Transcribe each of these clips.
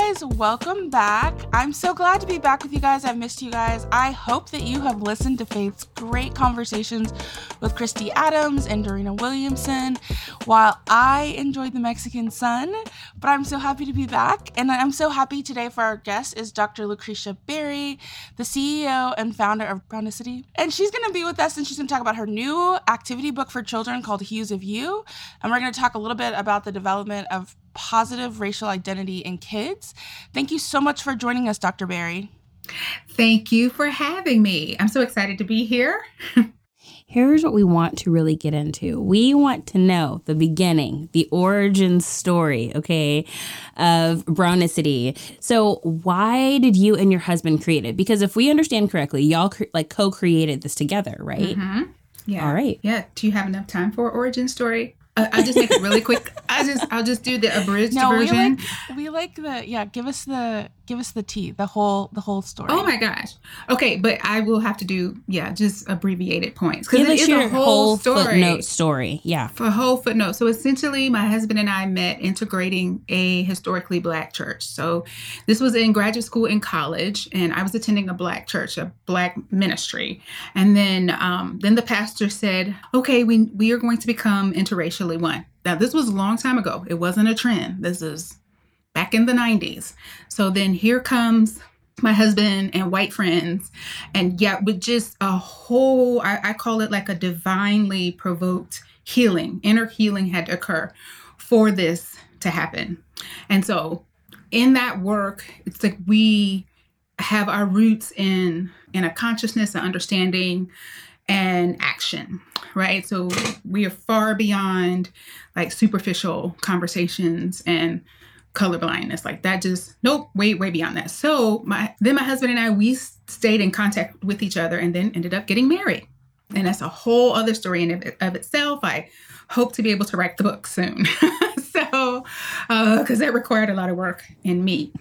guys, welcome back. I'm so glad to be back with you guys. I've missed you guys. I hope that you have listened to Faitth's great conversations with Christy Adams and Dorena Williamson while I enjoyed the Mexican sun. But I'm so happy to be back. And I'm so happy today for our guest is Dr. Lucretia Berry, the CEO and founder of Brownicity. And she's going to be with us and she's going to talk about her new activity book for children called Hues of You. And we're going to talk a little bit about the development of positive racial identity in kids. Thank you so much for joining us, Dr. Berry. Thank you for having me. I'm so excited to be here. Here's what we want to really get into. We want to know the beginning, the origin story, okay, of Brownicity. So, why did you and your husband create it? Because if we understand correctly, y'all cre- like co-created this together, right? Mm-hmm. Yeah. All right. Yeah. Do you have enough time for origin story? Uh, I'll just make it really quick. I just I'll just do the abridged No, we version. like we like the yeah. Give us the give us the tea, the whole the whole story. Oh my gosh. Okay, but I will have to do yeah, just abbreviated points Give it us is your a whole, whole story. footnote story. Yeah. For a whole footnote. So essentially, my husband and I met integrating a historically black church. So this was in graduate school and college, and I was attending a black church, a black ministry. And then, um, then the pastor said, "Okay, we we are going to become interracially one." Now, this was a long time ago. It wasn't a trend. This is back in the 90s. So then here comes my husband and white friends and yeah with just a whole I, I call it like a divinely provoked healing inner healing had to occur for this to happen and so in that work it's like we have our roots in in a consciousness and understanding and action right so we are far beyond like superficial conversations and color blindness like that just nope way way beyond that. So my then my husband and i we stayed in contact with each other and then ended up getting married. And that's a whole other story in of, of itself. I hope to be able to write the book soon. So uh, because that required a lot of work in me.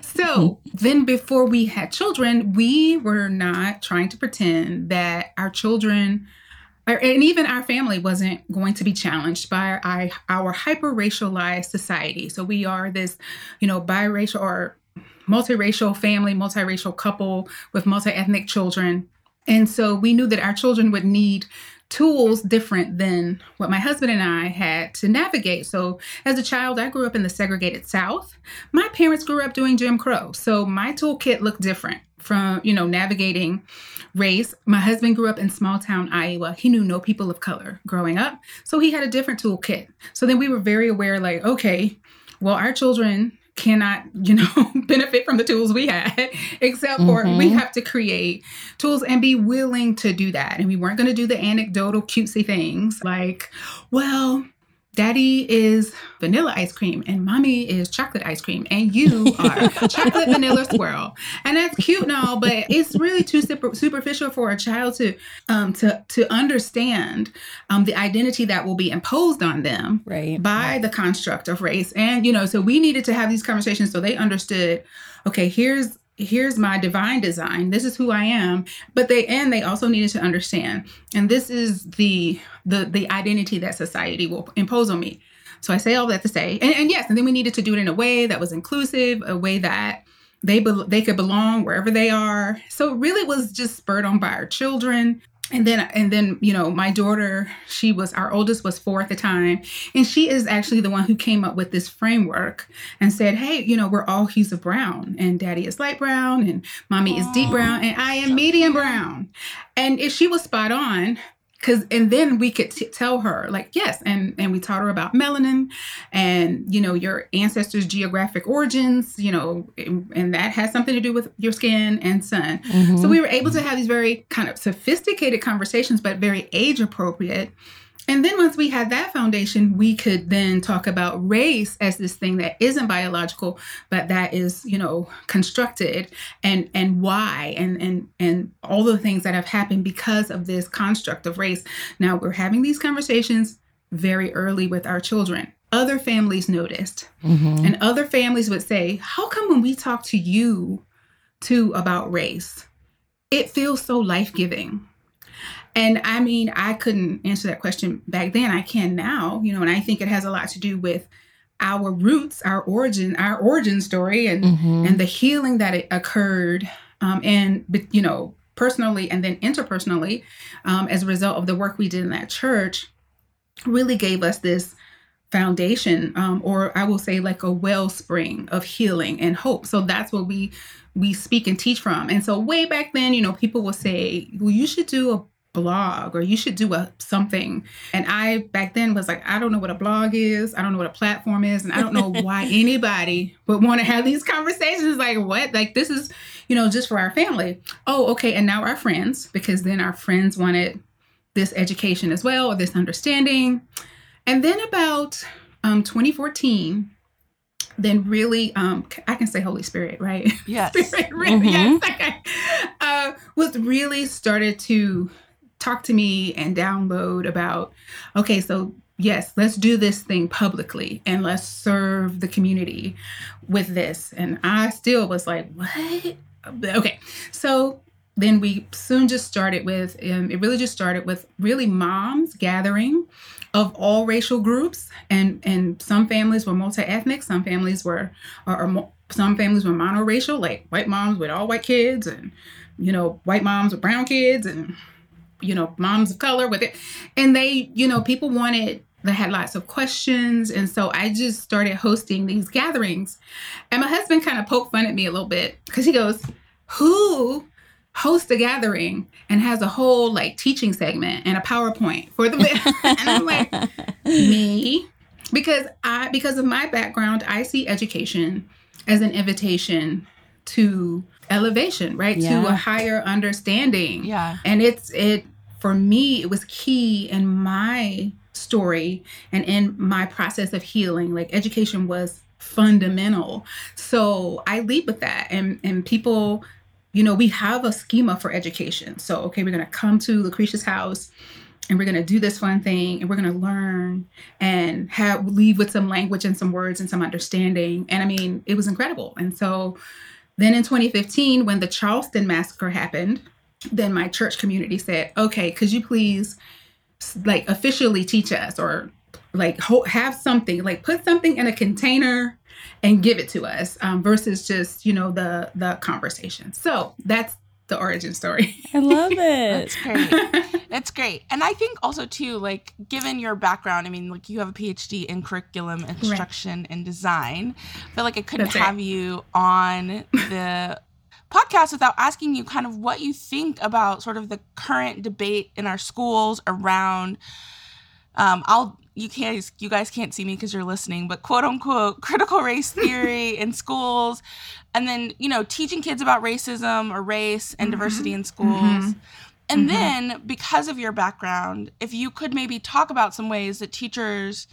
So then before we had children we were not trying to pretend that our children and even our family wasn't going to be challenged by our, our hyper racialized society. So we are this, you know, biracial or multiracial family, multiracial couple with multi ethnic children. And so we knew that our children would need tools different than what my husband and I had to navigate. So as a child, I grew up in the segregated South. My parents grew up doing Jim Crow. So my toolkit looked different from, you know, navigating race. My husband grew up in small town Iowa. He knew no people of color growing up. So he had a different toolkit. So then we were very aware like, okay, well, our children cannot, you know, benefit from the tools we had, except for we mm-hmm. have to create tools and be willing to do that. And we weren't going to do the anecdotal cutesy things like, well, Daddy is vanilla ice cream and mommy is chocolate ice cream and you are chocolate vanilla swirl. And that's cute and all, but it's really too super, superficial for a child to um to to understand um the identity that will be imposed on them Right. by the construct of race. And you know, so we needed to have these conversations so they understood, okay, here's here's my divine design. This is who i am. But they and they also needed to understand. And this is the the the identity that society will impose on me. So i say all that to say and, and yes and then we needed to do it in a way that was inclusive a way that they be, they could belong wherever they are. So it really was just spurred on by our children and then and then you know my daughter she was our oldest was four at the time. And she is actually the one who came up with this framework and said hey you know we're all hues of brown and daddy is light brown and mommy is deep brown and i am medium brown. And if she was spot on because and then we could t- tell her like yes and and we taught her about melanin and you know your ancestors geographic origins you know and, and that has something to do with your skin and sun Mm-hmm. so we were able to have these very kind of sophisticated conversations but very age appropriate and then once we had that foundation, we could then talk about race as this thing that isn't biological, but that is, you know, constructed and and why and and and all the things that have happened because of this construct of race. Now we're having these conversations very early with our children. Other families noticed. Mm-hmm. And other families would say, How come when we talk to you too about race, it feels so life-giving? And I mean, I couldn't answer that question back then. I can now, you know, and I think it has a lot to do with our roots, our origin, our origin story, and Mm-hmm. and the healing that it occurred, um, and you know, personally and then interpersonally, um, as a result of the work we did in that church, really gave us this foundation, um, or I will say like a wellspring of healing and hope. So that's what we we speak and teach from. And so way back then, you know, people will say, "Well, you should do a blog or you should do a something." And I back then was like, "I don't know what a blog is. I don't know what a platform is, and I don't know why anybody would want to have these conversations. Like, what? Like this is, you know, just for our family. Oh, okay. And now our friends, because then our friends wanted this education as well or this understanding. And then about um, 2014, then really, um, I can say Holy Spirit, right? Yes. Spirit, really, Mhm. yes, okay. Uh, was really started to talk to me and download about, okay, so yes, let's do this thing publicly and let's serve the community with this. And I still was like, what? Okay, so then we soon just started with um, it really just started with really moms gathering of all racial groups and and some families were multi-ethnic some families were or, or some families were monoracial like white moms with all white kids and you know white moms with brown kids and you know moms of color with it. And they you know people wanted they had lots of questions. And so i just started hosting these gatherings. And my husband kind of poked fun at me a little bit because he goes who hosts a gathering and has a whole like teaching segment and a PowerPoint for the and I'm like me? Because I because of my background I see education as an invitation to elevation right? To a higher understanding. Yeah. and it's it for me it was key in my story and in my process of healing. Like education was fundamental. So i lead with that. And and people you know we have a schema for education. So okay we're going to come to lucretia's house and we're going to do this fun thing and we're going to learn and have leave with some language and some words and some understanding. And i mean it was incredible. And so then in 2015 when the charleston massacre happened then my church community said okay could you please like officially teach us or like ho- have something like put something in a container and give it to us um, versus just you know the the conversation. So that's the origin story I love it. That's great. It's great. And I think also too, like given your background, I mean, like you have a PhD in curriculum instruction and design. I feel like I couldn't That's right. have you on the podcast without asking you kind of what you think about sort of the current debate in our schools around um I'll you can't you guys can't see me because you're listening, but quote unquote critical race theory in schools and then, you know, teaching kids about racism or race and diversity in schools. Mhm. And Mhm. then, because of your background, if you could maybe talk about some ways that teachers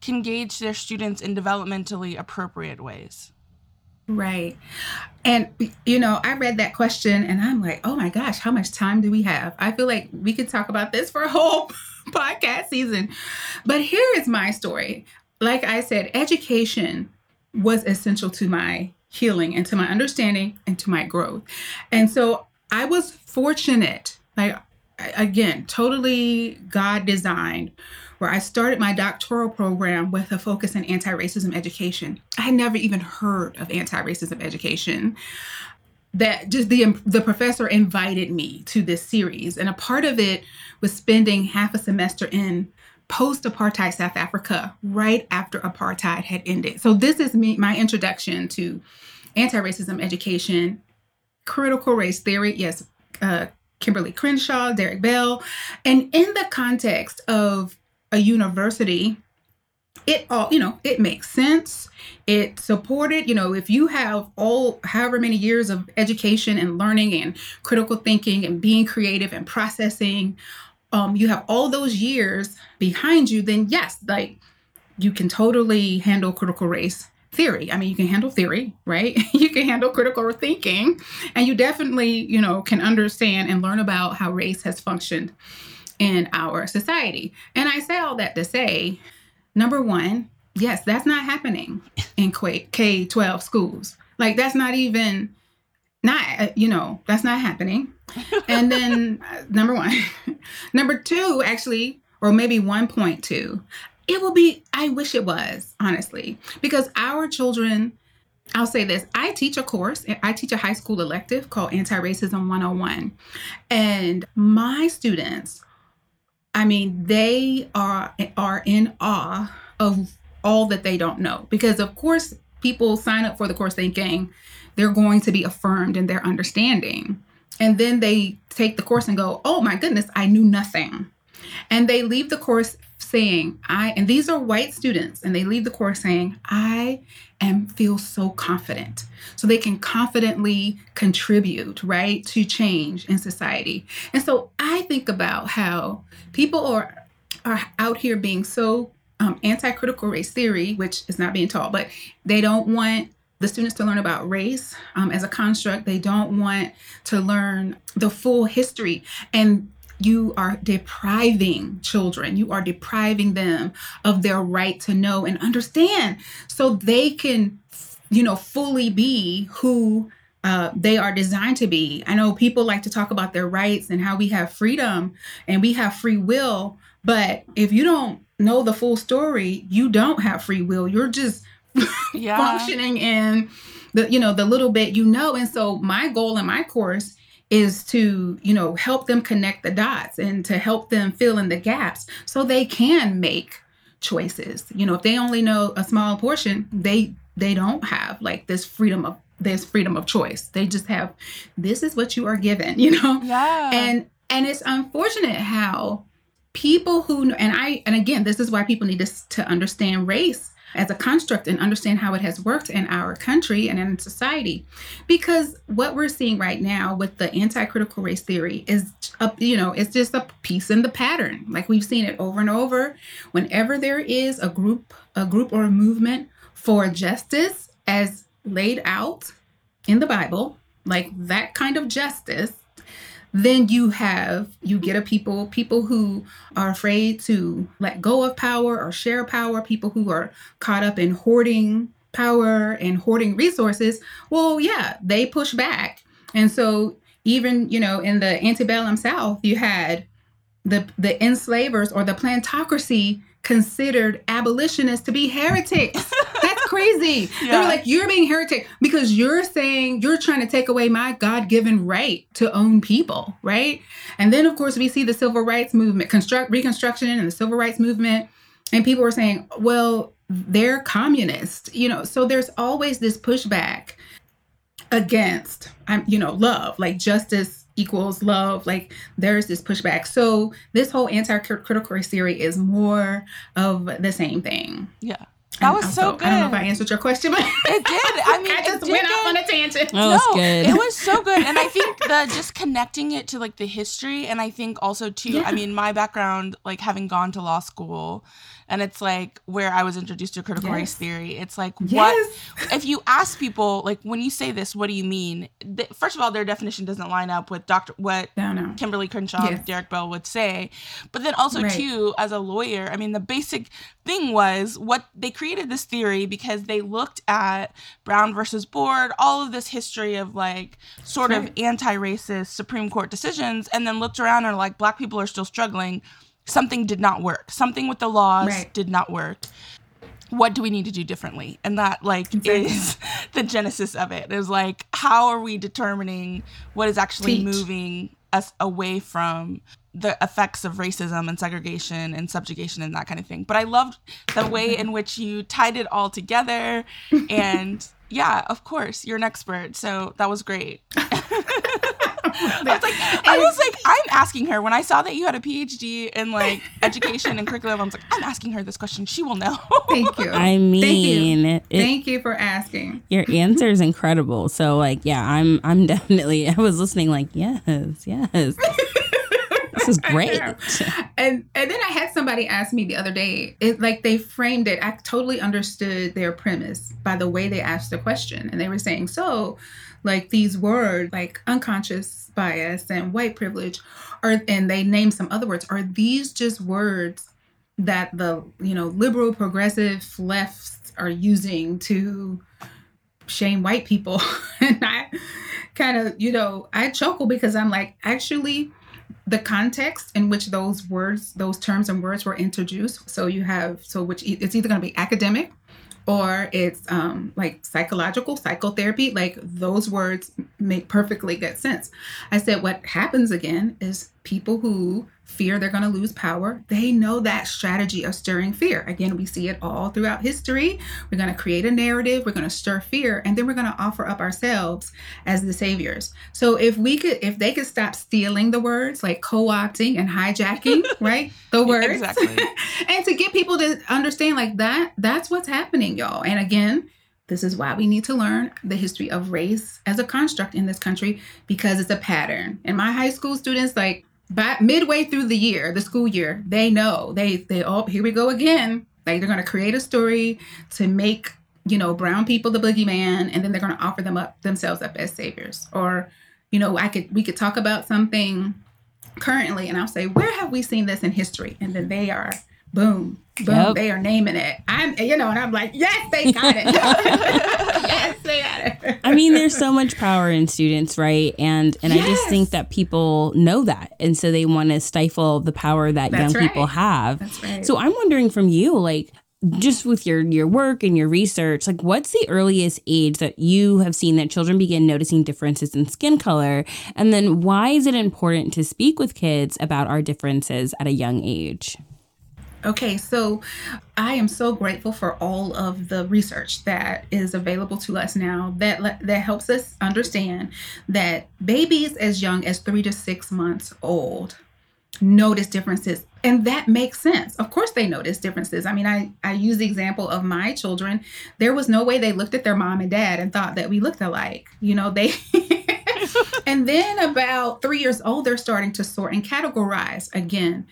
can gauge their students in developmentally appropriate ways. Right. And, you know, I read that question and I'm like, oh my gosh, how much time do we have? I feel like we could talk about this for a whole podcast season. But here is my story. Like I said, education was essential to my healing and to my understanding and to my growth. And so I was fortunate, like, again, totally God designed where I started my doctoral program with a focus in anti racism education. I had never even heard of anti racism education. That just the the professor invited me to this series, and a part of it was spending half a semester in post apartheid South Africa, right after apartheid had ended. So this is me my introduction to anti racism education, critical race theory. Yes, uh, Kimberlé Crenshaw, Derek Bell. And in the context of a university, it all, you know, it makes sense. It supported, you know, if you have all however many years of education and learning and critical thinking and being creative and processing, um, you have all those years behind you, then yes, like you can totally handle critical race theory. I mean, you can handle theory, right? you can handle critical thinking, and you definitely, you know, can understand and learn about how race has functioned in our society. And I say all that to say, number one, yes, that's not happening in K 12 schools. Like, that's not even, not, uh, you know, that's not happening. and then, uh, number one. number two, actually, or maybe 1.2, it will be, I wish it was, honestly, because our children, I'll say this I teach a course, I teach a high school elective called Anti Racism 101. And my students, I mean, they are are in awe of all that they don't know. Because of course, people sign up for the course thinking they're going to be affirmed in their understanding. And then they take the course and go, oh my goodness, I knew nothing. And they leave the course saying, I, and these are white students, and they leave the course saying, I am feel so confident. So they can confidently contribute, right, to change in society. And so I think about how people are are out here being so um, anti-critical race theory, which is not being taught, but they don't want the students to learn about race um, as a construct. They don't want to learn the full history. And you are depriving children, you are depriving them of their right to know and understand so they can, you know, fully be who uh, they are designed to be. I know people like to talk about their rights and how we have freedom and we have free will, but if you don't know the full story, you don't have free will. You're just yeah. functioning in the you know the little bit you know. And so my goal in my course is to you know help them connect the dots and to help them fill in the gaps so they can make choices. You know if they only know a small portion they they don't have like this freedom of this freedom of choice. They just have this is what you are given you know? Yeah. And and it's unfortunate how people who and i and again this is why people need to, to understand race as a construct and understand how it has worked in our country and in society. Because what we're seeing right now with the anti-critical race theory is a, you know, it's just a piece in the pattern. Like we've seen it over and over. Whenever there is a group, a group or a movement for justice as laid out in the Bible, like that kind of justice, then you have you get a people people who are afraid to let go of power or share power people who are caught up in hoarding power and hoarding resources. Well yeah they push back. And so even you know in the antebellum south you had the the enslavers or the plantocracy considered abolitionists to be heretics crazy. Yeah. They were like, you're being heretic because you're saying you're trying to take away my God given right to own people, right? And then, of course, we see the civil rights movement, construct Reconstruction and the civil rights movement. And people were saying, well, they're communist, you know, so there's always this pushback against, um, you know, love, like justice equals love. Like there's this pushback. So this whole anti-critical race theory is more of the same thing. Yeah. That was so good. I don't know if I answered your question, but it did. I mean, I just went off on a tangent. That was no, good. It was so good, and I think the just connecting it to like the history, and I think also too. Yeah. I mean, my background, like having gone to law school, and it's like where I was introduced to critical yes. race theory. It's like yes. what if you ask people like when you say this, what do you mean? first of all, their definition doesn't line up with Doctor what no, no. Kimberlé Crenshaw, yes. Derek Bell would say. But then also right. too, as a lawyer, I mean, the basic thing was what they created this theory because they looked at Brown versus Board, all of this history of like sort right. of anti-racist Supreme Court decisions, and then looked around and like black people are still struggling something did not work. Something with the laws right. did not work. What do we need to do differently? And that like exactly. is the genesis of it. Is like how are we determining what is actually Teach. moving us away from the effects of racism and segregation and subjugation and that kind of thing. But I loved the way in which you tied it all together and yeah, of course, you're an expert. So that was great. I was like, I was like, I'm asking her when I saw that you had a PhD in like education and curriculum. I was like, I'm asking her this question. She will know. Thank you. I mean, Thank you. it- Thank you for asking. your answer is incredible. So like, yeah, I'm I'm definitely I was listening like, yes, yes. this is great. and and then I had somebody ask me the other day, it like they framed it. I totally understood their premise by the way they asked the question, and they were saying, so, like these words like unconscious bias and white privilege, are and they name some other words. Are these just words that the you know liberal progressive lefts are using to shame white people? and I kind of you know I chuckle because I'm like actually the context in which those words, those terms and words were introduced. So you have, so which it's either going to be academic or it's um, like psychological, psychotherapy. Like those words make perfectly good sense. I said, what happens again is people who fear they're going to lose power, they know that strategy of stirring fear. Again, we see it all throughout history. We're going to create a narrative, we're going to stir fear, and then we're going to offer up ourselves as the saviors. So if we could, if they could stop stealing the words, like co-opting and hijacking, right, the words, Exactly. and to get people to understand like that, that's what's happening, y'all. And again. This is why we need to learn the history of race as a construct in this country because it's a pattern. And my high school students, like by midway through the year, the school year, they know they they all here we go again. Like they're going to create a story to make you know brown people the boogeyman, and then they're going to offer them up themselves up as saviors. Or you know, I could we could talk about something currently, and I'll say, where have we seen this in history? And then they are boom, boom, Yep. they are naming it. I'm you know, and I'm like, yes, they got it. yes, they got it. I mean, there's so much power in students, right? And and I just think that people know that, and so they want to stifle the power that That's young people have. That's right. So I'm wondering from you, like, just with your your work and your research, like, what's the earliest age that you have seen that children begin noticing differences in skin color, and then why is it important to speak with kids about our differences at a young age? Okay, so I am so grateful for all of the research that is available to us now that that helps us understand that babies as young as 3 to 6 months old notice differences and that makes sense. Of course they notice differences. I mean, I I use the example of my children. There was no way they looked at their mom and dad and thought that we looked alike. You know, they And then about 3 years old they're starting to sort and categorize again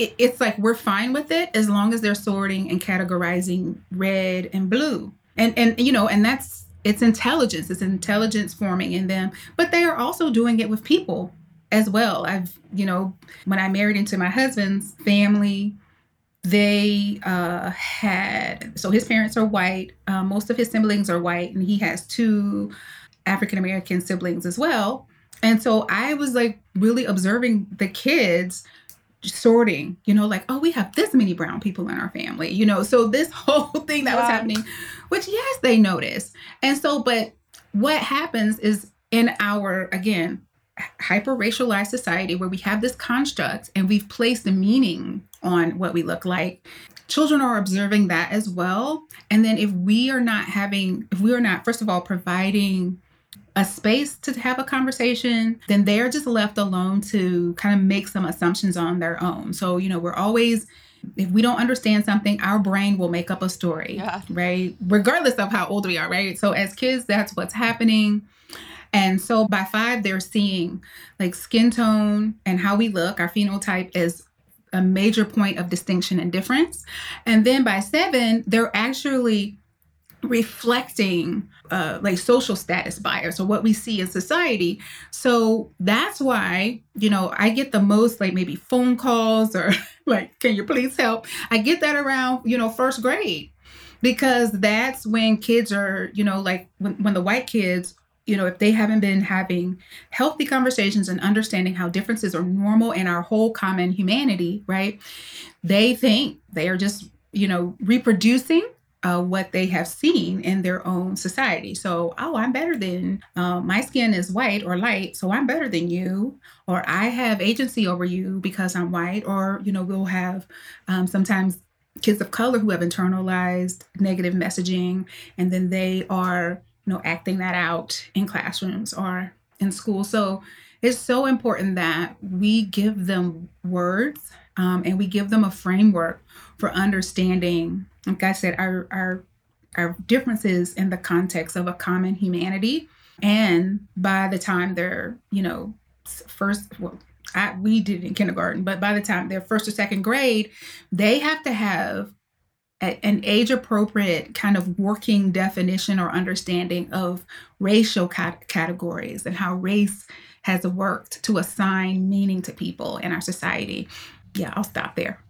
it, it's like we're fine with it as long as they're sorting and categorizing red and blue. And and you know and that's it's intelligence it's intelligence forming in them. But they are also doing it with people as well. I've you know when i married into my husband's family they uh had so his parents are white uh, most of his siblings are white and he has two african american siblings as well. And so i was like really observing the kids sorting, you know, like, oh, we have this many brown people in our family, you know. So this whole thing that was happening, which yes, they noticed. And so, but what happens is in our again hyper racialized society where we have this construct and we've placed a meaning on what we look like children are observing that as well and then if we are not having if we are not first of all providing a space to have a conversation, then they're just left alone to kind of make some assumptions on their own. So, you know, we're always, if we don't understand something, our brain will make up a story, Yeah. right? Regardless of how old we are, right? So, as kids, that's what's happening. And so by five, they're seeing like skin tone and how we look, our phenotype is a major point of distinction and difference. And then by seven, they're actually reflecting uh, like social status bias or what we see in society. So that's why, you know, I get the most like maybe phone calls or like, can you please help? I get that around, you know, first grade because that's when kids are, you know, like when, when the white kids, you know, if they haven't been having healthy conversations and understanding how differences are normal in our whole common humanity, right? They think they are just, you know, reproducing uh, what they have seen in their own society. So, oh, I'm better than uh, my skin is white or light, so I'm better than you, or I have agency over you because I'm white, or you know, we'll have um, sometimes kids of color who have internalized negative messaging, and then they are you know acting that out in classrooms or in school. So it's so important that we give them words um, and we give them a framework for understanding like i said our our our differences in the context of a common humanity and by the time they're you know first well I, we did in kindergarten but by the time they're first or second grade they have to have a, an age appropriate kind of working definition or understanding of racial cat- categories and how race has worked to assign meaning to people in our society. Yeah i'll stop there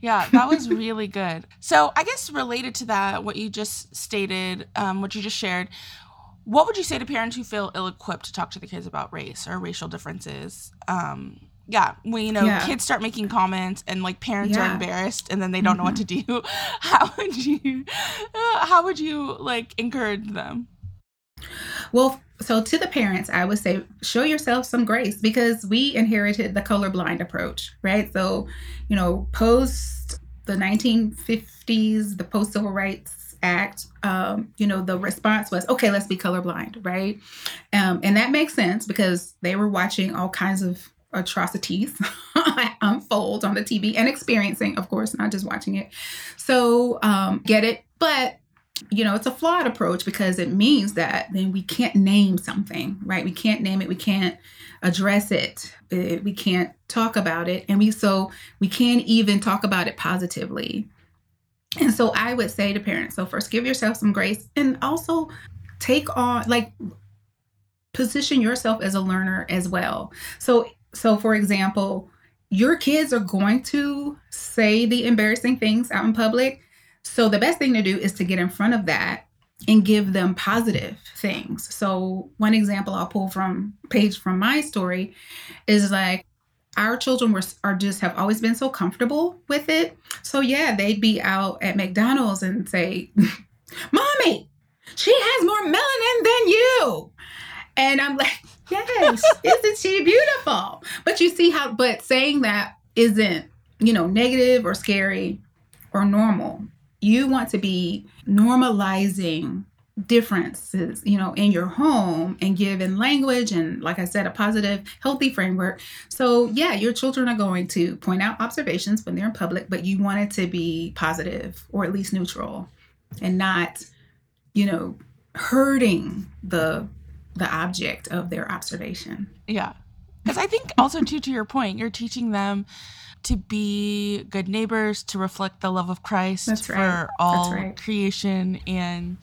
yeah, that was really good. So, I guess related to that, what you just stated, um, what you just shared, what would you say to parents who feel ill-equipped to talk to the kids about race or racial differences um yeah when you know Yeah. kids start making comments and like parents are embarrassed and then they don't know what to do how would you how would you like encourage them Well, so to the parents, I would say show yourself some grace because we inherited the colorblind approach, right? So, you know, post the 1950s, the post civil rights act, um, you know, the response was, okay, let's be colorblind, right? Um, and that makes sense because they were watching all kinds of atrocities unfold on the TV and experiencing, of course, not just watching it. So, um, get it. But you know, it's a flawed approach because it means that then we can't name something, right? We can't name it, we can't address it, eh, we can't talk about it, and we so we can't even talk about it positively. And so I would say to parents, so first give yourself some grace and also take on like position yourself as a learner as well. So so for example, your kids are going to say the embarrassing things out in public. So the best thing to do is to get in front of that and give them positive things. So one example I'll pull from page from my story is like our children were are just have always been so comfortable with it. So yeah, they'd be out at McDonald's and say, "Mommy, she has more melanin than you." And I'm like, "Yes, isn't she beautiful?" But you see how but saying that isn't, you know, negative or scary or normal. You want to be normalizing differences, you know, in your home and give in language and like I said a positive healthy framework. So, yeah, your children are going to point out observations when they're in public, but you want it to be positive or at least neutral and not, you know, hurting the the object of their observation. Yeah. Because I think also too to your point, you're teaching them to be good neighbors, to reflect the love of Christ for right. That's all right. creation, and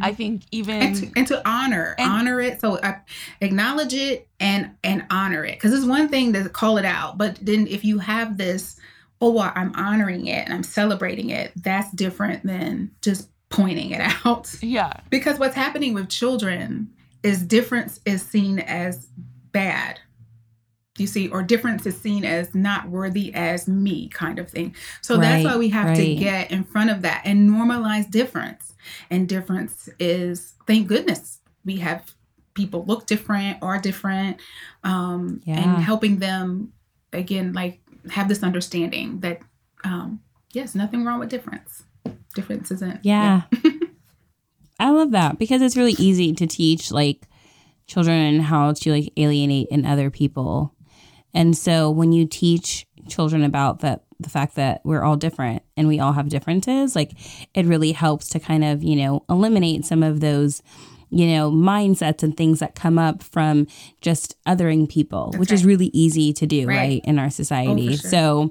I think even and to, and to honor And- honor it. So uh, acknowledge it and and honor it. Because it's one thing to call it out but then if you have this oh well, i'm honoring it and i'm celebrating it that's different than just pointing it out. Yeah, because what's happening with children is difference is seen as bad you see or difference is seen as not worthy as me kind of thing so that's why we have to get in front of that and normalize difference and difference is thank goodness we have people look different are different um Yeah. and helping them again like have this understanding that um yes nothing wrong with difference difference isn't Yeah. I love that because it's really easy to teach like children how to like alienate in other people. And so when you teach children about that the fact that we're all different and we all have differences, like it really helps to kind of, you know, eliminate some of those you know, mindsets and things that come up from just othering people, which is really easy to do, Right. right, in our oh, society. sure. So,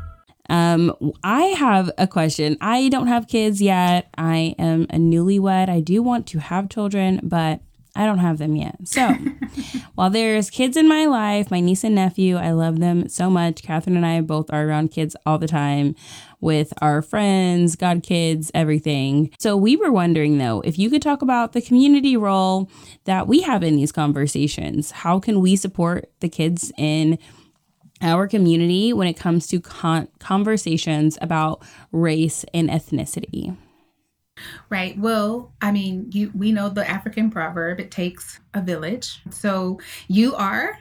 Um, I have a question. I don't have kids yet. I am a newlywed. I do want to have children, but I don't have them yet. So, while there's kids in my life, my niece and nephew, I love them so much. Kathryn and I both are around kids all the time. with our friends, God kids, everything. So we were wondering though, if you could talk about the community role that we have in these conversations. How can we support the kids in our community when it comes to con- conversations about race and ethnicity? Right. Well, I mean, you we know the African proverb, it takes a village. So you are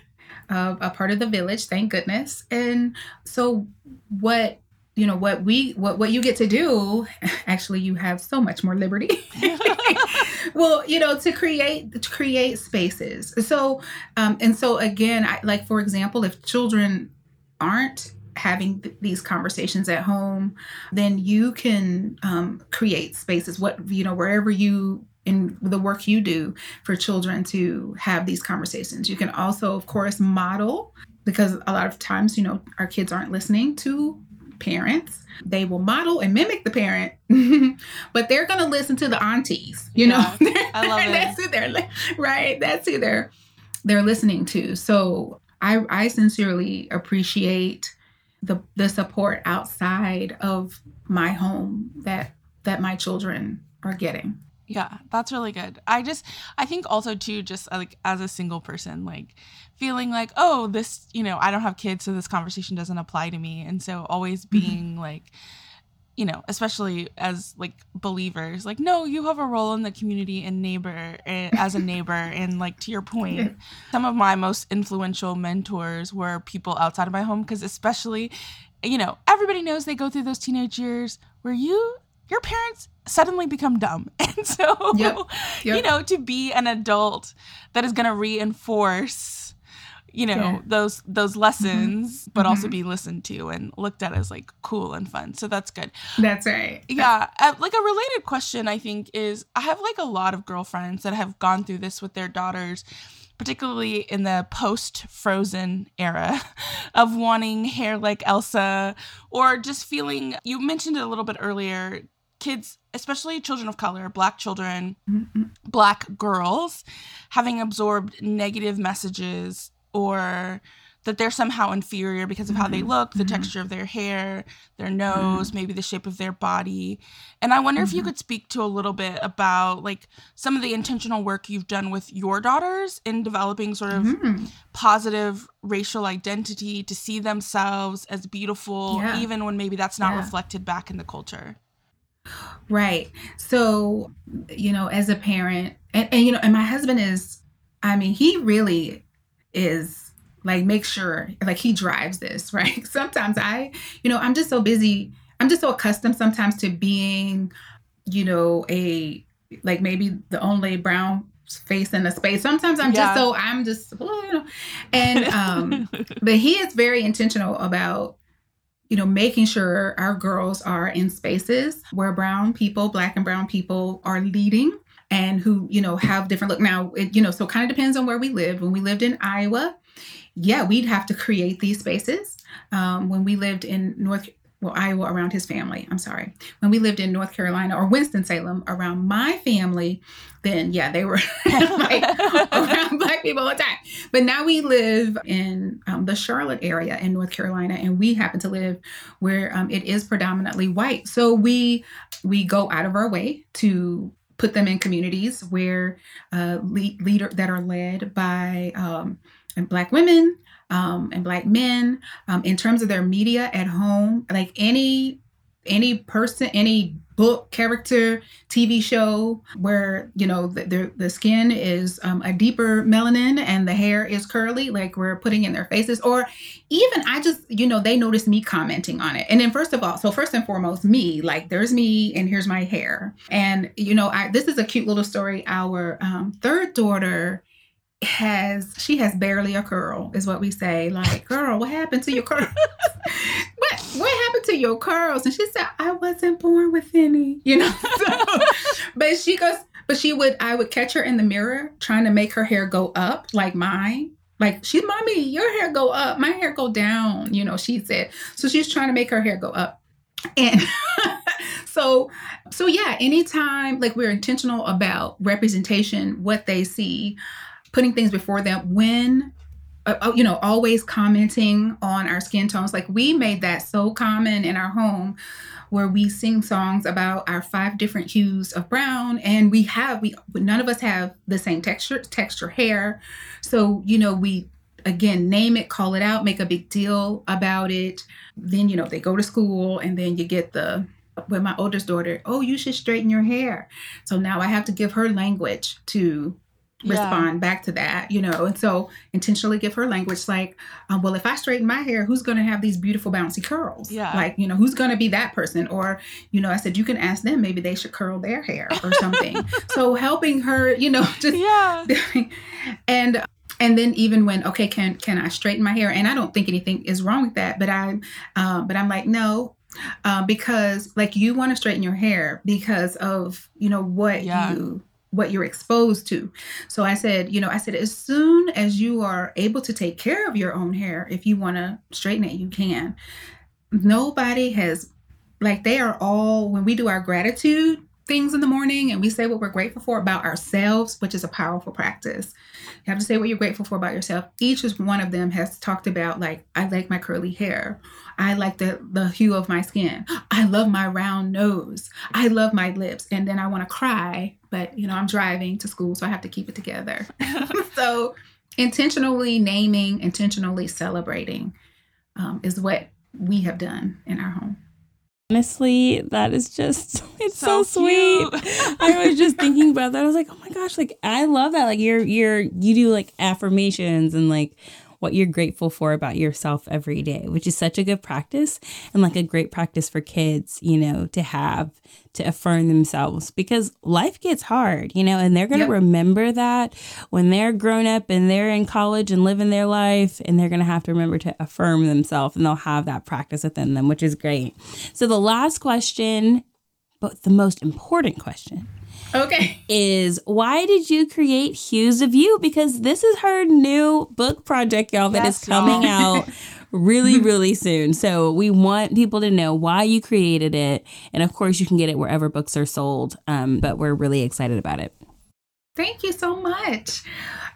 uh, a part of the village, thank goodness. And so what you know what we what what you get to do actually you have so much more liberty well you know to create to create spaces so um and so again I, like for example if children aren't having th- these conversations at home, then you can um, create spaces. What you know, wherever you in the work you do for children to have these conversations. You can also, of course, model because a lot of times, you know, our kids aren't listening to parents. They will model and mimic the parent, but they're going to listen to the aunties. You Yeah, know, I love it. That's who they're right. That's who they're they're listening to. So I I sincerely appreciate the the support outside of my home that that my children are getting. Yeah, that's really good. I just, I think also too, just uh, like as a single person, like feeling like, oh, this, you know, I don't have kids, so this conversation doesn't apply to me. And so always being like, you know, especially as like believers, like, no, you have a role in the community and neighbor eh, as a neighbor. and like to your point, some of my most influential mentors were people outside of my home because especially, you know, everybody knows they go through those teenage years where you your parents suddenly become dumb. And so, Yep. you know, to be an adult that is going to reinforce, you know, Yeah. those those lessons, but also Mhm. be listened to and looked at as like cool and fun. So that's good. That's right. Yeah, uh, like a related question I think is I have like a lot of girlfriends that have gone through this with their daughters, particularly in the post Frozen era of wanting hair like Elsa or just feeling you mentioned it a little bit earlier, kids, especially children of color, black children, Mhm. black girls having absorbed negative messages or that they're somehow inferior because of how they Mhm. look, the Mhm. texture of their hair, their nose, maybe the shape of their body. And I wonder if you Mhm. could speak to a little bit about like some of the intentional work you've done with your daughters in developing sort of positive racial identity to see themselves as beautiful Yeah. even when maybe that's not Yeah. reflected back in the culture. Right. So, you know, as a parent, and, and you know, and my husband is, I mean, he really is like, make sure, like, he drives this, right? Sometimes I, you know, I'm just so busy. I'm just so accustomed sometimes to being, you know, a, like maybe the only brown face in the space. Sometimes I'm Yeah. just so, I'm just, you know, and, um, but he is very intentional about you know making sure our girls are in spaces where brown people black and brown people are leading and who you know have different look. Now it, you know so kind of depends on where we lived when we lived in iowa yeah we'd have to create these spaces. Um, when we lived in north well iowa around his family i'm sorry. When we lived in north carolina or winston-salem around my family then yeah they were like around black people all the time. But now we live in um, the Charlotte area in North Carolina, and we happen to live where um, it is predominantly white. So we we go out of our way to put them in communities where uh, le- leader that are led by um, black women um, and black men. Um, in terms of their media at home, like any any person, any book character tv show where you know the, the, the skin is um, a deeper melanin and the hair is curly like we're putting in their faces. Or even i just you know they notice me commenting on it. And then first of all so first and foremost me like there's me and here's my hair. And you know I, this is a cute little story. Our um, third daughter has she has barely a curl is what we say. Like girl what happened to your curls? What what happened to your curls? And she said i wasn't born with any you know? So, but she goes but she would i would catch her in the mirror trying to make her hair go up like mine. Like she mommy your hair go up. My hair go down you know she said. So she's trying to make her hair go up. And so so yeah anytime like we're intentional about representation what they see putting things before them when uh, uh, you know, always commenting on our skin tones. Like we made that so common in our home where we sing songs about our five different hues of brown and we have we none of us have the same texture texture hair. So you know we again name it call it out make a big deal about it. Then you know they go to school and then you get the with my oldest daughter oh you should straighten your hair. So now i have to give her language to Yeah. respond back to that you know and so intentionally give her language like um, well if i straighten my hair who's going to have these beautiful bouncy curls Yeah. like you know who's going to be that person or you know i said you can ask them maybe they should curl their hair or something so helping her you know just Yeah. and and then even when okay can can i straighten my hair and i don't think anything is wrong with that but i'm um, but i'm like no um, because like you want to straighten your hair because of you know what Yeah. you what you're exposed to. So i said you know i said as soon as you are able to take care of your own hair if you want to straighten it you can. Nobody has like they are all when we do our gratitude things in the morning and we say what we're grateful for about ourselves which is a powerful practice. You have to say what you're grateful for about yourself. Each one of them has talked about like i like my curly hair. I like the the hue of my skin. I love my round nose. I love my lips. And then i want to cry but you know i'm driving to school so i have to keep it together so intentionally naming intentionally celebrating um, is what we have done in our home Honestly, that is just it's so, So sweet. I was just thinking about that. I was like, oh my gosh, like I love that. Like you're you're you do like affirmations and like what you're grateful for about yourself every day, which is such a good practice and like a great practice for kids, you know, to have to affirm themselves because life gets hard, you know, and they're going to Yep. remember that when they're grown up and they're in college and living their life and they're going to have to remember to affirm themselves and they'll have that practice within them, which is great. So the last question, but the most important question okay is why did you create Hues of You? Because this is her new book project, y'all, that is Yes, coming y'all. out really, really soon. So we want people to know why you created it. And of course, you can get it wherever books are sold. Um, but we're really excited about it. Thank you so much.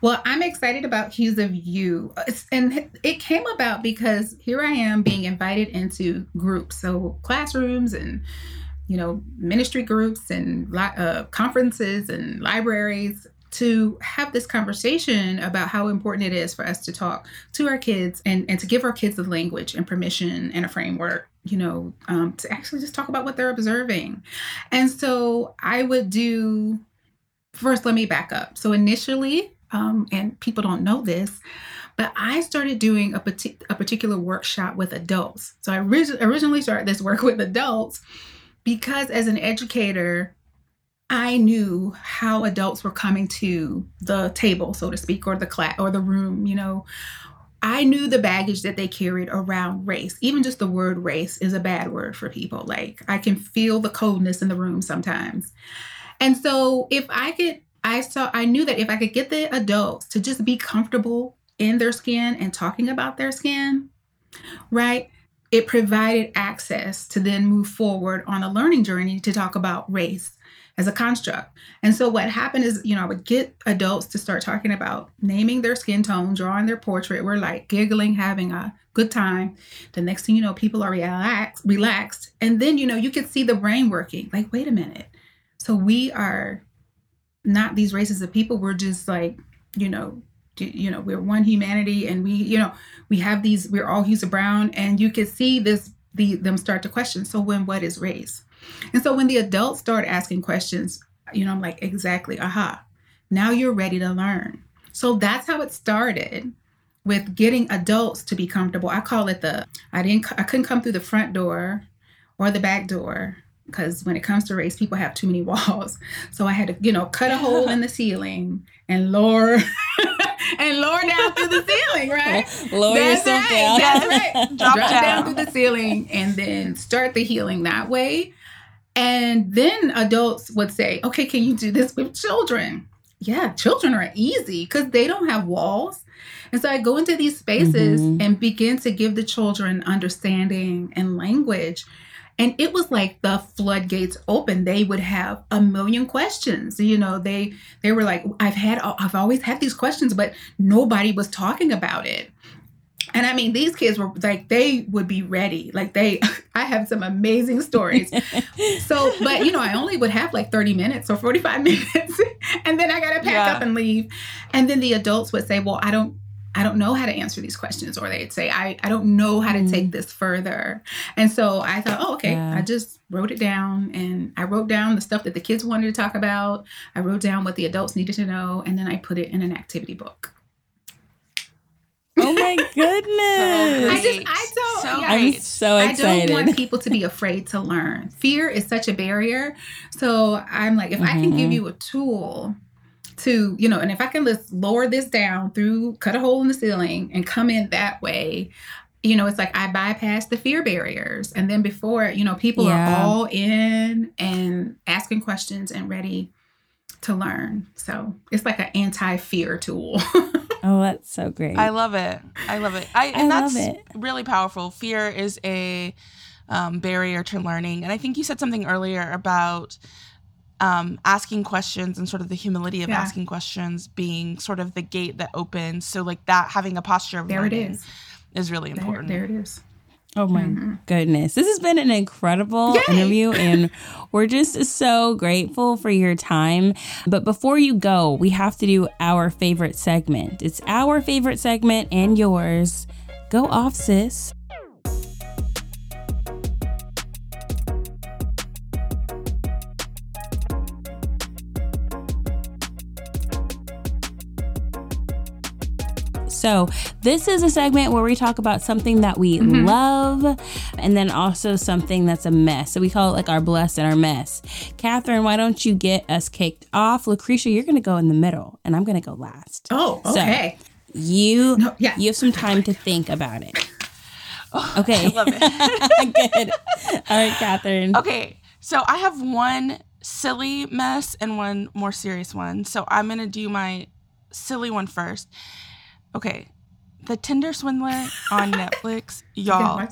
Well, I'm excited about Hues of You. And it came about because here I am being invited into groups, so classrooms and, you know, ministry groups and uh, conferences and libraries to have this conversation about how important it is for us to talk to our kids and, and to give our kids the language and permission and a framework, you know, um, to actually just talk about what they're observing. And so I would do first let me back up so initially um, and people don't know this but i started doing a, partic- a particular workshop with adults so i orig- originally started this work with adults because as an educator i knew how adults were coming to the table so to speak or the class or the room you know. I knew the baggage that they carried around race. Even just the word race is a bad word for people. Like i can feel the coldness in the room sometimes. And so if I could, I saw, I knew that if I could get the adults to just be comfortable in their skin and talking about their skin, right? It provided access to then move forward on a learning journey to talk about race as a construct. And so what happened is, you know, I would get adults to start talking about naming their skin tone, drawing their portrait. We're like giggling, having a good time. The next thing you know, people are relaxed, relaxed. And then, you know, you could see the brain working. Like, wait a minute. So we are not these races of people. We're just like, you know, you know, we're one humanity, and we, you know, we have these. We're all hues of brown, and you can see this. The them start to question. So when what is race? And so when the adults start asking questions, you know, I'm like, exactly, aha. Now you're ready to learn. So that's how it started with getting adults to be comfortable. I call it the I didn't I couldn't come through the front door or the back door because when it comes to race, people have too many walls. So I had to, you know, cut a hole in the ceiling and lower and lower down through the ceiling, right? Lower That's yourself right, down. That's right. Drop Drop down. down through the ceiling and then start the healing that way. And then adults would say, okay, can you do this with children? Yeah, children are easy because they don't have walls. And so I go into these spaces Mhm. and begin to give the children understanding and language. And it was like the floodgates open they would have a million questions you know they they were like i've had i've always had these questions but nobody was talking about it and I mean, these kids were like, they would be ready. Like, they, I have some amazing stories. so, but you know, I only would have like 30 minutes or 45 minutes. and then I got to pack yeah. up and leave. And then the adults would say, well, I don't, I don't know how to answer these questions. Or they'd say, I, I don't know how to mm. take this further. And so I thought, oh, okay. Yeah. I just wrote it down and I wrote down the stuff that the kids wanted to talk about. I wrote down what the adults needed to know. And then I put it in an activity book. Oh my goodness. I just I don't so yeah, I'm so excited. I don't want people to be afraid to learn. Fear is such a barrier. So I'm like if mm-hmm. I can give mm-hmm. you a tool to, you know, and if I can just lower this down through cut a hole in the ceiling and come in that way, you know, it's like I bypass the fear barriers. And then before, you know, people yeah. are all in and asking questions and ready to learn. So it's like an anti fear tool. oh, that's so great. I love it. I love it. I, and I that's it. really powerful. Fear is a um, barrier to learning. And I think you said something earlier about um, asking questions and sort of the humility of yeah. asking questions being sort of the gate that opens. So, like that, having a posture of there it is. is really important. There, there it is. Oh my mm-hmm. goodness. This has been an incredible Yay! interview and we're just so grateful for your time. But before you go, we have to do our favorite segment. It's our favorite segment and yours. Go off, sis. So, this is a segment where we talk about something that we mm-hmm. love and then also something that's a mess. So, we call it like our bless and our mess. Kathryn, why don't you get us kicked off? Lucretia, you're going to go in the middle and I'm going to go last. Oh, okay. So, you, no, yeah. you have some time to think about it. Oh, okay. I love it. Good. All right, Kathryn. Okay. So, I have one silly mess and one more serious one. So, I'm going to do my silly one first. Okay, the Tinder Swindler on Netflix, y'all.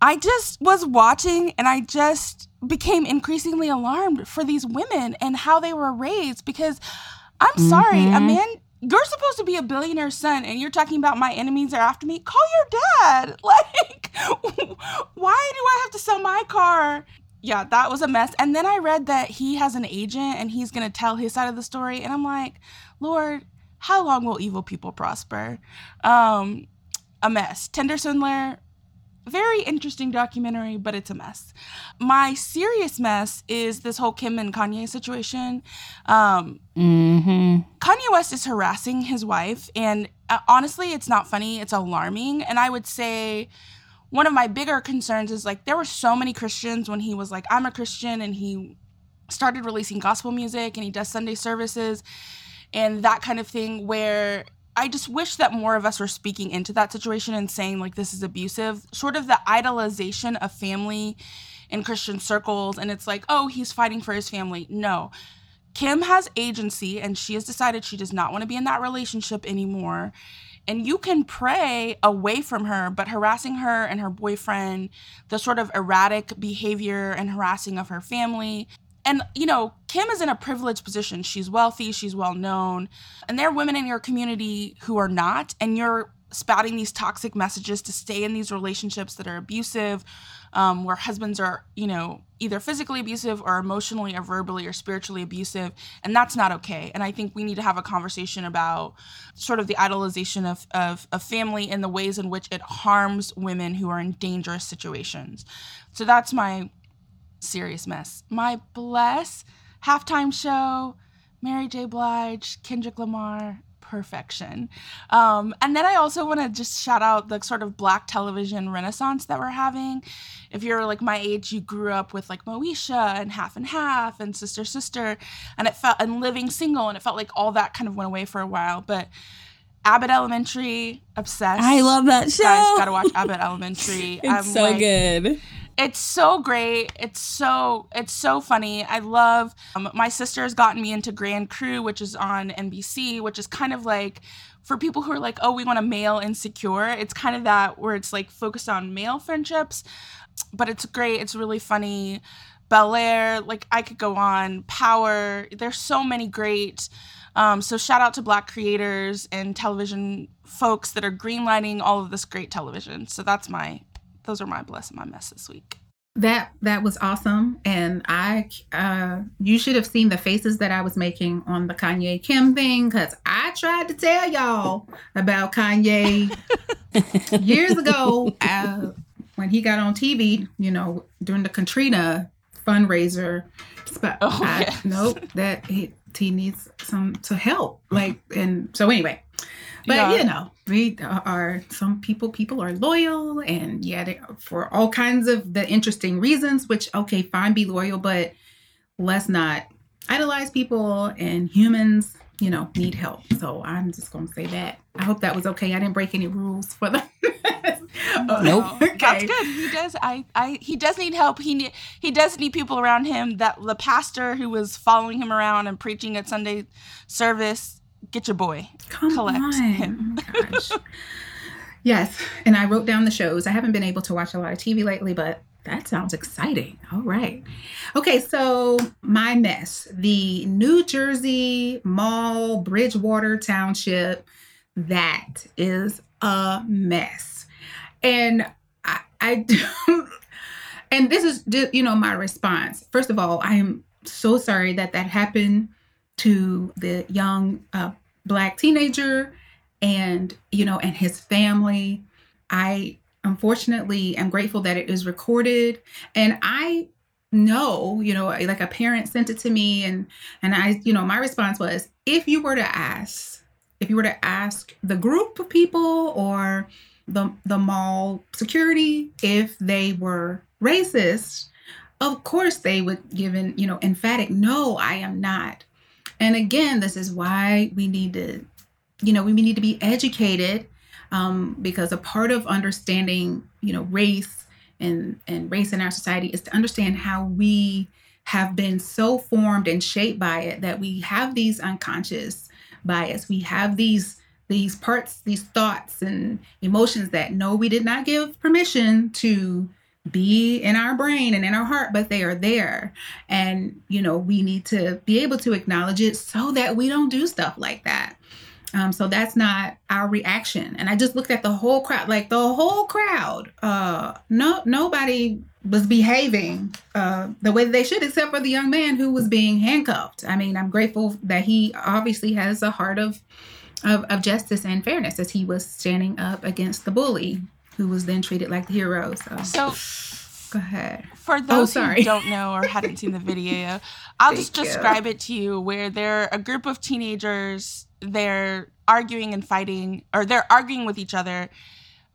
I just was watching and I just became increasingly alarmed for these women and how they were raised because I'm sorry, mm-hmm. a man you're supposed to be a billionaire's son and you're talking about my enemies are after me. Call your dad. Like why do I have to sell my car? Yeah, that was a mess. And then I read that he has an agent and he's going to tell his side of the story and I'm like, "Lord, how long will evil people prosper? Um, a mess. Tinder Swindler, very interesting documentary, but it's a mess. My serious mess is this whole Kim and Kanye situation. Um, mm-hmm. Kanye West is harassing his wife, and uh, honestly, it's not funny. It's alarming, and I would say one of my bigger concerns is like there were so many Christians when he was like, "I'm a Christian," and he started releasing gospel music and he does Sunday services and that kind of thing where I just wish that more of us were speaking into that situation and saying like this is abusive. Sort of the idolization of family in Christian circles and it's like, "Oh, he's fighting for his family." No. Kim has agency and she has decided she does not want to be in that relationship anymore. And you can pray away from her, but harassing her and her boyfriend, the sort of erratic behavior and harassing of her family, and you know kim is in a privileged position. She's wealthy she's well known and there are women in your community who are not and you're spouting these toxic messages to stay in these relationships that are abusive um, where husbands are you know either physically abusive or emotionally or verbally or spiritually abusive and that's not okay. And i think we need to have a conversation about sort of the idolization of, of, of family and the ways in which it harms women who are in dangerous situations. So that's my serious mess. My bless halftime show, Mary J. Blige, Kendrick Lamar, perfection. Um, and then I also want to just shout out the sort of black television renaissance that we're having. If you're like my age, you grew up with like Moesha and Half and Half and Sister Sister, and it felt and Living Single, and it felt like all that kind of went away for a while. But Abbott Elementary, obsessed. I love that show. Guys, gotta watch Abbott Elementary. it's I'm so like, good. It's so great. It's so it's so funny. I love. Um, my sister has gotten me into Grand Crew, which is on NBC, which is kind of like for people who are like, oh, we want a male insecure. It's kind of that where it's like focused on male friendships. but it's great. It's really funny. Bel Air, like I could go on. Power. There's so many great. Um, so shout out to Black creators and television folks that are greenlighting all of this great television. So that's my, those are my bless and my mess this week. That that was awesome, and I uh, you should have seen the faces that I was making on the Kanye Kim thing because I tried to tell y'all about Kanye years ago uh, when he got on TV. You know, during the Katrina fundraiser. But Oh, I, yes. nope, that he, he needs some to help. Like, and so anyway, but Yeah. you know, we are some people. People are loyal, and yeah, they, for all kinds of the interesting reasons. Which okay, fine, be loyal, but let's not idolize people and humans. You know, need help. So I'm just gonna say that. I hope that was okay. I didn't break any rules for them. Nope. That's good. He does. I. I. He does need help. He need. He does need people around him. That the pastor who was following him around and preaching at Sunday service. Get your boy. Come collect on. him. Oh yes, and I wrote down the shows. I haven't been able to watch a lot of TV lately, but that sounds exciting. All right. Okay, so my mess. The New Jersey Mall Bridgewater Township that is a mess. And I, I do and this is ju- you know my response. First of all, I am so sorry that that happened to the young uh, black teenager and you know and his family. I unfortunately am grateful that it is recorded. And i know you know like a parent sent it to me and and i you know my response was if you were to ask if you were to ask the group of people or the the mall security if they were racist of course they would give an you know emphatic no i am not and again, this is why we need to, you know, we need to be educated um, because a part of understanding, you know, race and and race in our society is to understand how we have been so formed and shaped by it that we have these unconscious bias. We have these these parts, these thoughts and emotions that no, we did not give permission to be in our brain and in our heart, but they are there. And, you know, we need to be able to acknowledge it so that we don't do stuff like that. Um, so that's not our reaction. And I just looked at the whole crowd, like the whole crowd. Uh, no, nobody was behaving uh, the way they should, except for the young man who was being handcuffed. I mean, I'm grateful that he obviously has a heart of of, of justice and fairness as he was standing up against the bully who was then treated like the hero. So, So go ahead. for oh, those Oh, who don't know or hadn't seen the video, I'll just Thank you. describe it to you where they're a group of teenagers, they're arguing and fighting, or they're arguing with each other.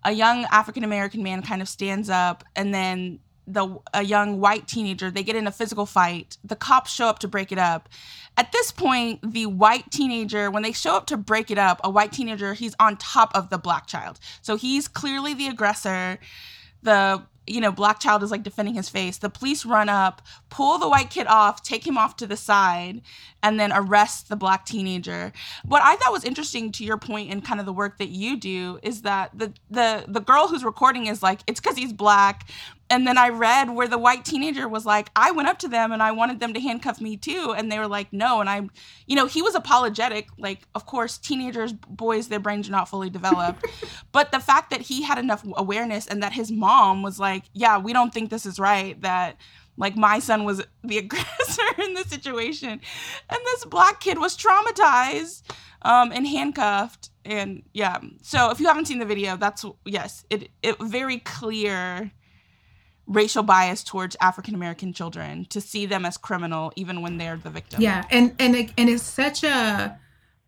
A young African American man kind of stands up, and then the a young white teenager, they get in a physical fight. The cops show up to break it up. At this point, the white teenager, when they show up to break it up, a white teenager, he's on top of the black child. So he's clearly the aggressor the you know black child is like defending his face the police run up pull the white kid off take him off to the side and then arrest the black teenager what i thought was interesting to your point and kind of the work that you do is that the the the girl who's recording is like it's because he's black and then i read where the white teenager was like i went up to them and i wanted them to handcuff me too. And they were like no. And i you know he was apologetic. Like of course teenagers boys their brains are not fully developed but the fact that he had enough awareness and that his mom was like yeah we don't think this is right that like my son was the aggressor in this situation. And this black kid was traumatized um, and handcuffed. And yeah. So if you haven't seen the video that's yes it, it very clear racial bias towards african american children to see them as criminal even when they're the victim Yeah, and and and it's such a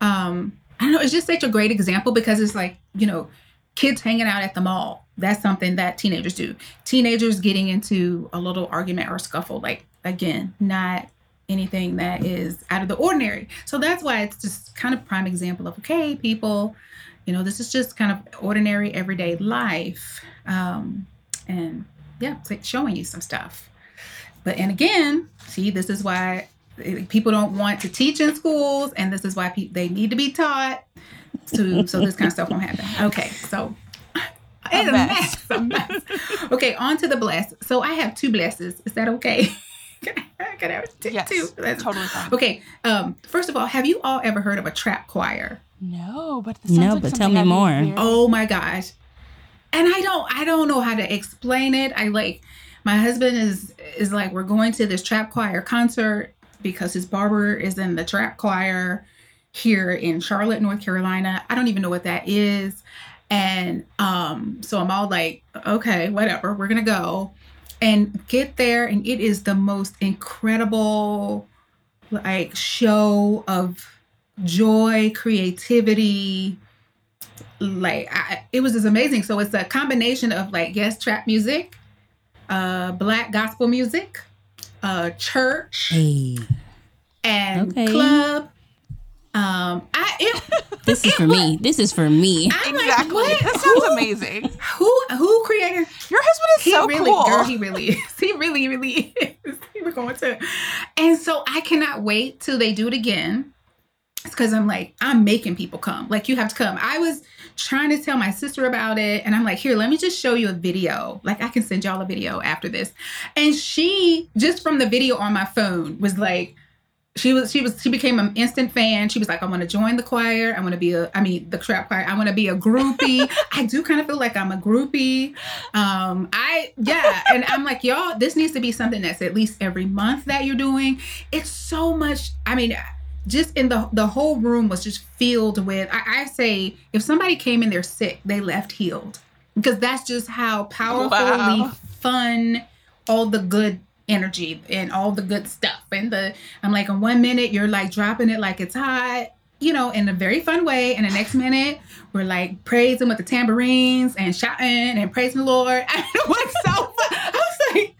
um I don't know, it's just such a great example because it's like, you know, kids hanging out at the mall. That's something that teenagers do. Teenagers getting into a little argument or scuffle, like again, not anything that is out of the ordinary. So that's why it's just kind of prime example of okay, people, you know, this is just kind of ordinary everyday life. Um and yeah, it's like showing you some stuff. But and again, see, this is why eh, people don't want to teach in schools, and this is why pe- they need to be taught. To so this kind of stuff won't happen. Okay, so it's a mess. mess. a mess. okay, on to the bless. So I have two blesses. Is that okay? can I, can I have t- Yes, two blesses? totally fine. Okay. Um. First of all, have you all ever heard of a trap choir? No, but this sounds No, like but something tell me I'd be more. very- Oh my gosh. And I don't I don't know how to explain it. I like my husband is is like we're going to this trap choir concert because his barber is in the trap choir here in Charlotte, North Carolina. I don't even know what that is. And um so I'm all like okay, whatever. We're going to go and get there and it is the most incredible like show of joy, creativity, like I, it was just amazing. So it's a combination of like yes, trap music, uh, black gospel music, uh, church, Hey, and Okay. club. Um, I it, this is It for was- me. This is for me. I'm like, Exactly. what? That sounds Who- amazing. Who who created? Your husband is He so really, cool. girl, he really is. He really, really is. We're going to, and so I cannot wait till they do it again. It's because I'm like, I'm making people come. Like, you have to come. I was trying to tell my sister about it, and I'm like, here, let me just show you a video. Like, I can send y'all a video after this. And she, just from the video on my phone, was like, she was she was she became an instant fan. She was like, I want to join the choir. I want to be a I mean the trap choir. I want to be a groupie. I do kind of feel like I'm a groupie. Um, I yeah, and I'm like, y'all, this needs to be something that's at least every month that you're doing. It's so much. I mean, just in the the whole room was just filled with. I, I say, if somebody came in there sick, they left healed because that's just how powerfully Wow. fun all the good energy and all the good stuff and the i'm like in one minute you're like dropping it like it's hot you know in a very fun way and the next minute we're like praising with the tambourines and shouting and praising the lord and it was so fun i was like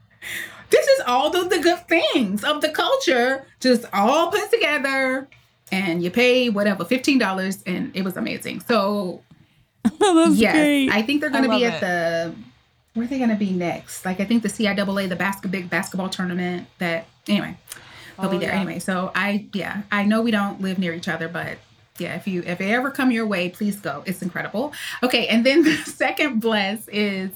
this is all the, the good things of the culture. Just all put together and you pay whatever $15 and it was amazing. So That's yes great. i think they're going to be love at the where are they going to be next? Like i think the CIAA the basket big basketball tournament that anyway they'll be Oh, there yeah. anyway. So i yeah i know we don't live near each other but yeah if you if they ever come your way please go. It's incredible. Okay and then the second bless is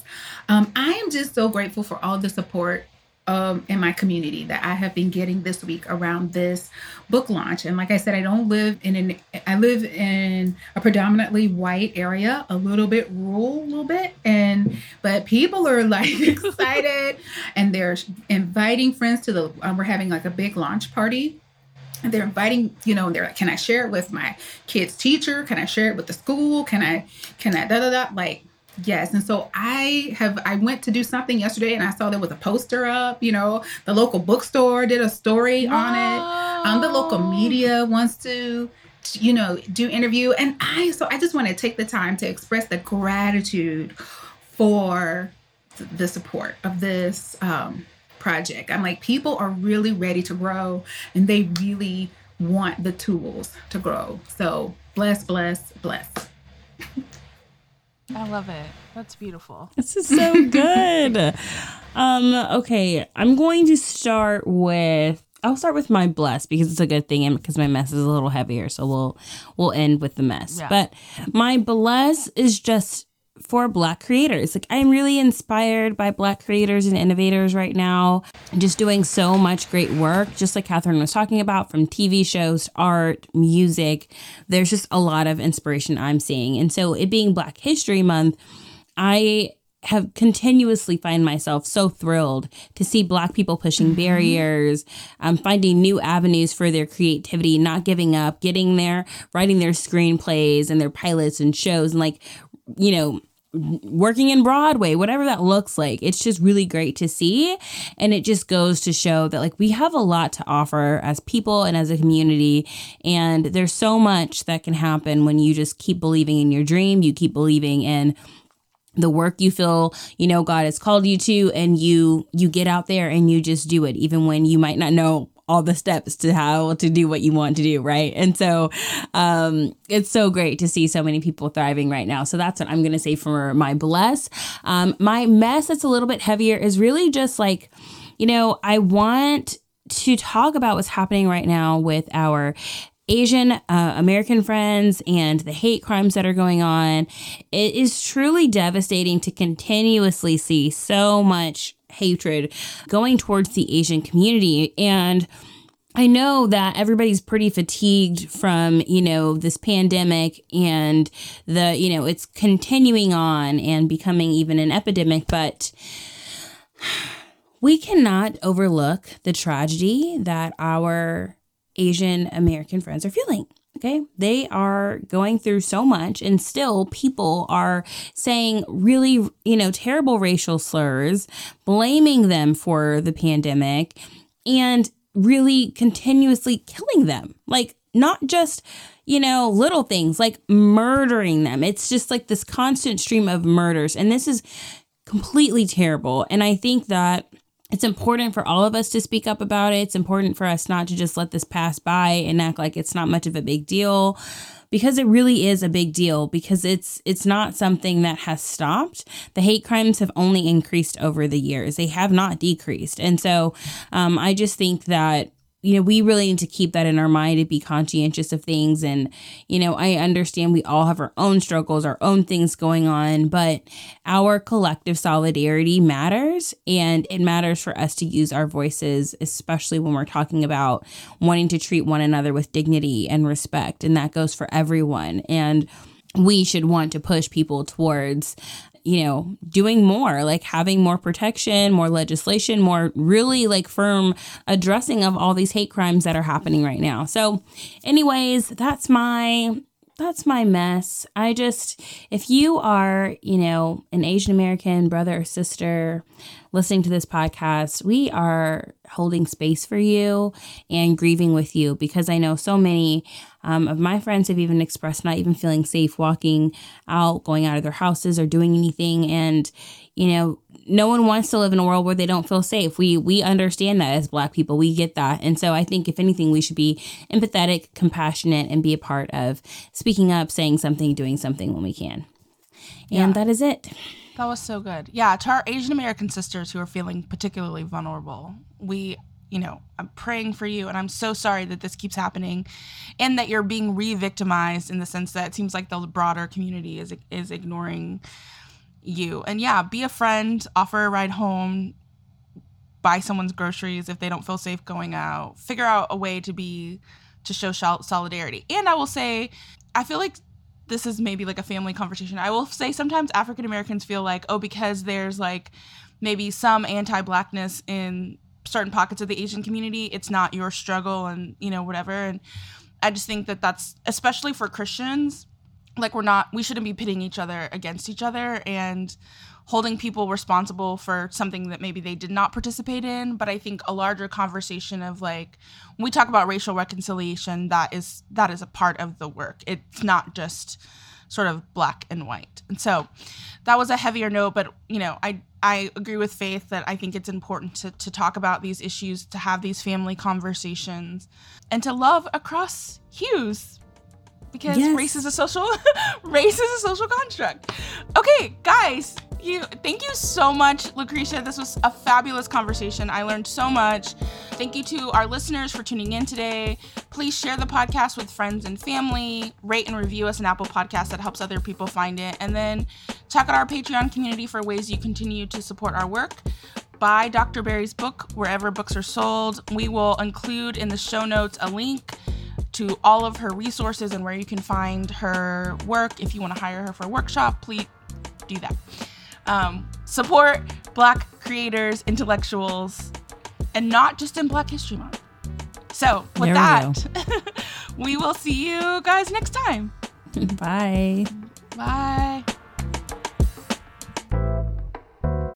um, i am just so grateful for all the support um, in my community that I have been getting this week around this book launch. And like I said, I don't live in an I live in a predominantly white area, a little bit rural, a little bit, and but people are like excited and they're inviting friends to the. Um, we're having like a big launch party and they're inviting you know and they're like can i share it with my kid's teacher can i share it with the school can i can i da da da like yes and so i have i went to do something yesterday and i saw there was a poster up you know the local bookstore did a story on it. Um the local media wants to you know do interview and i so i just want to take the time to express the gratitude for the support of this um project. I'm like people are really ready to grow and they really want the tools to grow. So bless bless bless I love it. That's beautiful. This is so good. um, okay, I'm going to start with I'll start with my bless because it's a good thing and because my mess is a little heavier. So we'll we'll end with the mess. Yeah. But my bless is just for black creators. Like I'm really inspired by black creators and innovators right now. Just doing so much great work, just like Kathryn was talking about, from TV shows art, music. There's just a lot of inspiration I'm seeing. And so it being Black History Month, I have continuously find myself so thrilled to see black people pushing barriers um, finding new avenues for their creativity not giving up getting there writing their screenplays and their pilots and shows and like you know working in broadway whatever that looks like. It's just really great to see. And it just goes to show that like we have a lot to offer as people and as a community. And there's so much that can happen when you just keep believing in your dream you keep believing in the work you feel you know god has called you to and you you get out there and you just do it even when you might not know all the steps to how to do what you want to do right? And so um it's so great to see so many people thriving right now. So that's what i'm gonna say for my bless. Um my mess that's a little bit heavier is really just like you know i want to talk about what's happening right now with our Asian uh, American friends and the hate crimes that are going on. It is truly devastating to continuously see so much hatred going towards the Asian community. And I know that everybody's pretty fatigued from, you know, this pandemic and the, you know, it's continuing on and becoming even an epidemic, but we cannot overlook the tragedy that our Asian American friends are feeling. Okay. They are going through so much, and still people are saying really, you know, terrible racial slurs, blaming them for the pandemic, and really continuously killing them. Like, not just, you know, little things like murdering them. It's just like this constant stream of murders. And this is completely terrible. And I think that it's important for all of us to speak up about it. It's important for us not to just let this pass by and act like it's not much of a big deal because it really is a big deal because it's it's not something that has stopped. The hate crimes have only increased over the years. They have not decreased. And so um, I just think that you know, we really need to keep that in our mind and be conscientious of things. And, you know, I understand we all have our own struggles, our own things going on, but our collective solidarity matters. And it matters for us to use our voices, especially when we're talking about wanting to treat one another with dignity and respect. And that goes for everyone. And we should want to push people towards you know, doing more, like having more protection, more legislation, more really like firm addressing of all these hate crimes that are happening right now. So, anyways, that's my that's my mess. I just, if you are, you know, an Asian American brother or sister listening to this podcast, we are holding space for you and grieving with you because I know so many um, of my friends have even expressed not even feeling safe walking out, going out of their houses, or doing anything. And, you know, no one wants to live in a world where they don't feel safe. We we understand that as black people. We get that. And so I think if anything we should be empathetic, compassionate and be a part of speaking up, saying something, doing something when we can. And yeah. that is it. That was so good. Yeah, to our Asian American sisters who are feeling particularly vulnerable, we you know, I'm praying for you and I'm so sorry that this keeps happening and that you're being re-victimized in the sense that it seems like the broader community is is ignoring you. And yeah, be a friend, offer a ride home, buy someone's groceries if they don't feel safe going out. Figure out a way to be to show solidarity. And I will say I feel like this is maybe like a family conversation. I will say sometimes African Americans feel like, oh, because there's like maybe some anti blackness in certain pockets of the Asian community, it's not your struggle and, you know, whatever. And I just think that that's, especially for Christians, like we're not, we shouldn't be pitting each other against each other and holding people responsible for something that maybe they did not participate in. But I think a larger conversation of like, when we talk about racial reconciliation, that is, that is a part of the work. It's not just, sort of black and white. And so that was a heavier note, but you know, I I agree with Faitth that I think it's important to, to talk about these issues, to have these family conversations, and to love across hues. Because yes. race is a social race is a social construct. Okay, guys, you. Thank you so much, Lucretia. This was a fabulous conversation. I learned so much. Thank you to our listeners for tuning in today. Please share the podcast with friends and family. Rate and review us an Apple Podcast that helps other people find it. And then check out our Patreon community for ways you continue to support our work buy Dr. Berry's book wherever books are sold. We will include in the show notes a link to all of her resources and where you can find her work. If you want to hire her for a workshop, please do that. Um, support Black creators, intellectuals, and not just in Black History Month. So, with there that, we will see you guys next time. Bye. Bye.